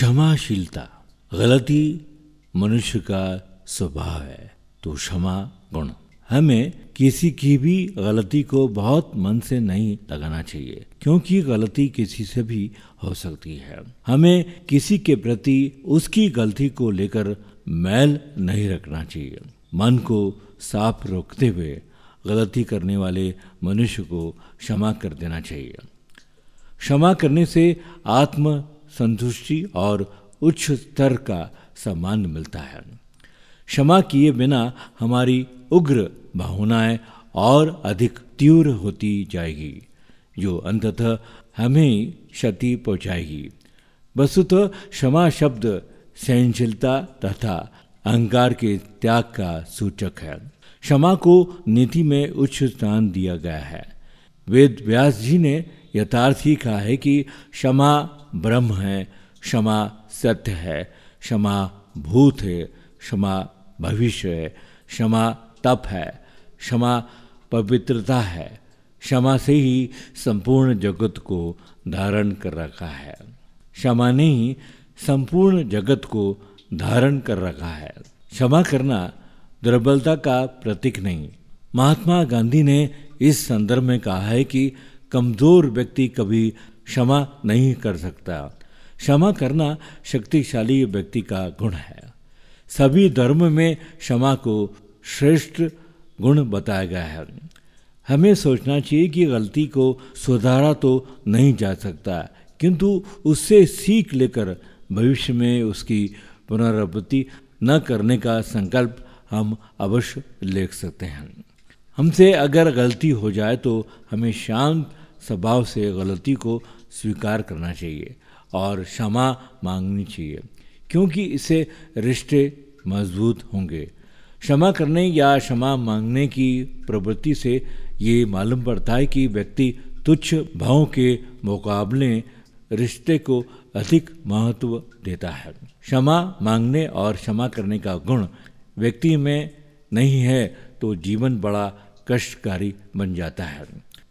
क्षमाशीलता, गलती मनुष्य का स्वभाव है तो क्षमा गुण। हमें किसी की भी गलती को बहुत मन से नहीं लगाना चाहिए, क्योंकि गलती किसी से भी हो सकती है। हमें किसी के प्रति उसकी गलती को लेकर मैल नहीं रखना चाहिए। मन को साफ़ रोकते हुए गलती करने वाले मनुष्य को क्षमा कर देना चाहिए। क्षमा करने से आत्म संतुष्टि और उच्च स्तर का सम्मान मिलता है। क्षमा किए बिना हमारी उग्र भावनाएँ और अधिक तीव्र होती जाएगी, जो अंततः हमें क्षति पहुंचाएगी। वस्तुतः क्षमा शब्द सहनशीलता तथा अहंकार के त्याग का सूचक है। क्षमा को नीति में उच्च स्थान दिया गया है। वेद व्यास जी ने यथार्थ ही कहा है कि क्षमा ब्रह्म है, क्षमा सत्य है, क्षमा भूत है, क्षमा भविष्य है, क्षमा तप है, क्षमा पवित्रता है, क्षमा से ही संपूर्ण जगत को धारण कर रखा है। क्षमा ने ही संपूर्ण जगत को धारण कर रखा है। क्षमा करना दुर्बलता का प्रतीक नहीं। महात्मा गांधी ने इस संदर्भ में कहा है कि कमज़ोर व्यक्ति कभी क्षमा नहीं कर सकता। क्षमा करना शक्तिशाली व्यक्ति का गुण है। सभी धर्म में क्षमा को श्रेष्ठ गुण बताया गया है। हमें सोचना चाहिए कि गलती को सुधारा तो नहीं जा सकता, किंतु उससे सीख लेकर भविष्य में उसकी पुनरावृत्ति न करने का संकल्प हम अवश्य ले सकते हैं। हमसे अगर गलती हो जाए तो हमें शांत स्वभाव से गलती को स्वीकार करना चाहिए और क्षमा मांगनी चाहिए, क्योंकि इससे रिश्ते मज़बूत होंगे। क्षमा करने या क्षमा मांगने की प्रवृत्ति से ये मालूम पड़ता है कि व्यक्ति तुच्छ भावों के मुकाबले रिश्ते को अधिक महत्व देता है। क्षमा मांगने और क्षमा करने का गुण व्यक्ति में नहीं है तो जीवन बड़ा कष्टकारी बन जाता है।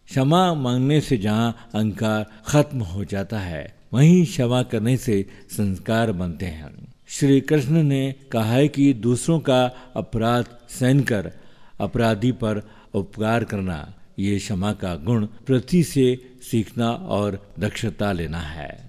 क्षमा मांगने से जहाँ अहंकार खत्म हो जाता है, वहीं क्षमा करने से संस्कार बनते हैं। श्री कृष्ण ने कहा है कि दूसरों का अपराध सहन कर, अपराधी पर उपकार करना, ये क्षमा का गुण पृथ्वी से सीखना और दक्षता लेना है।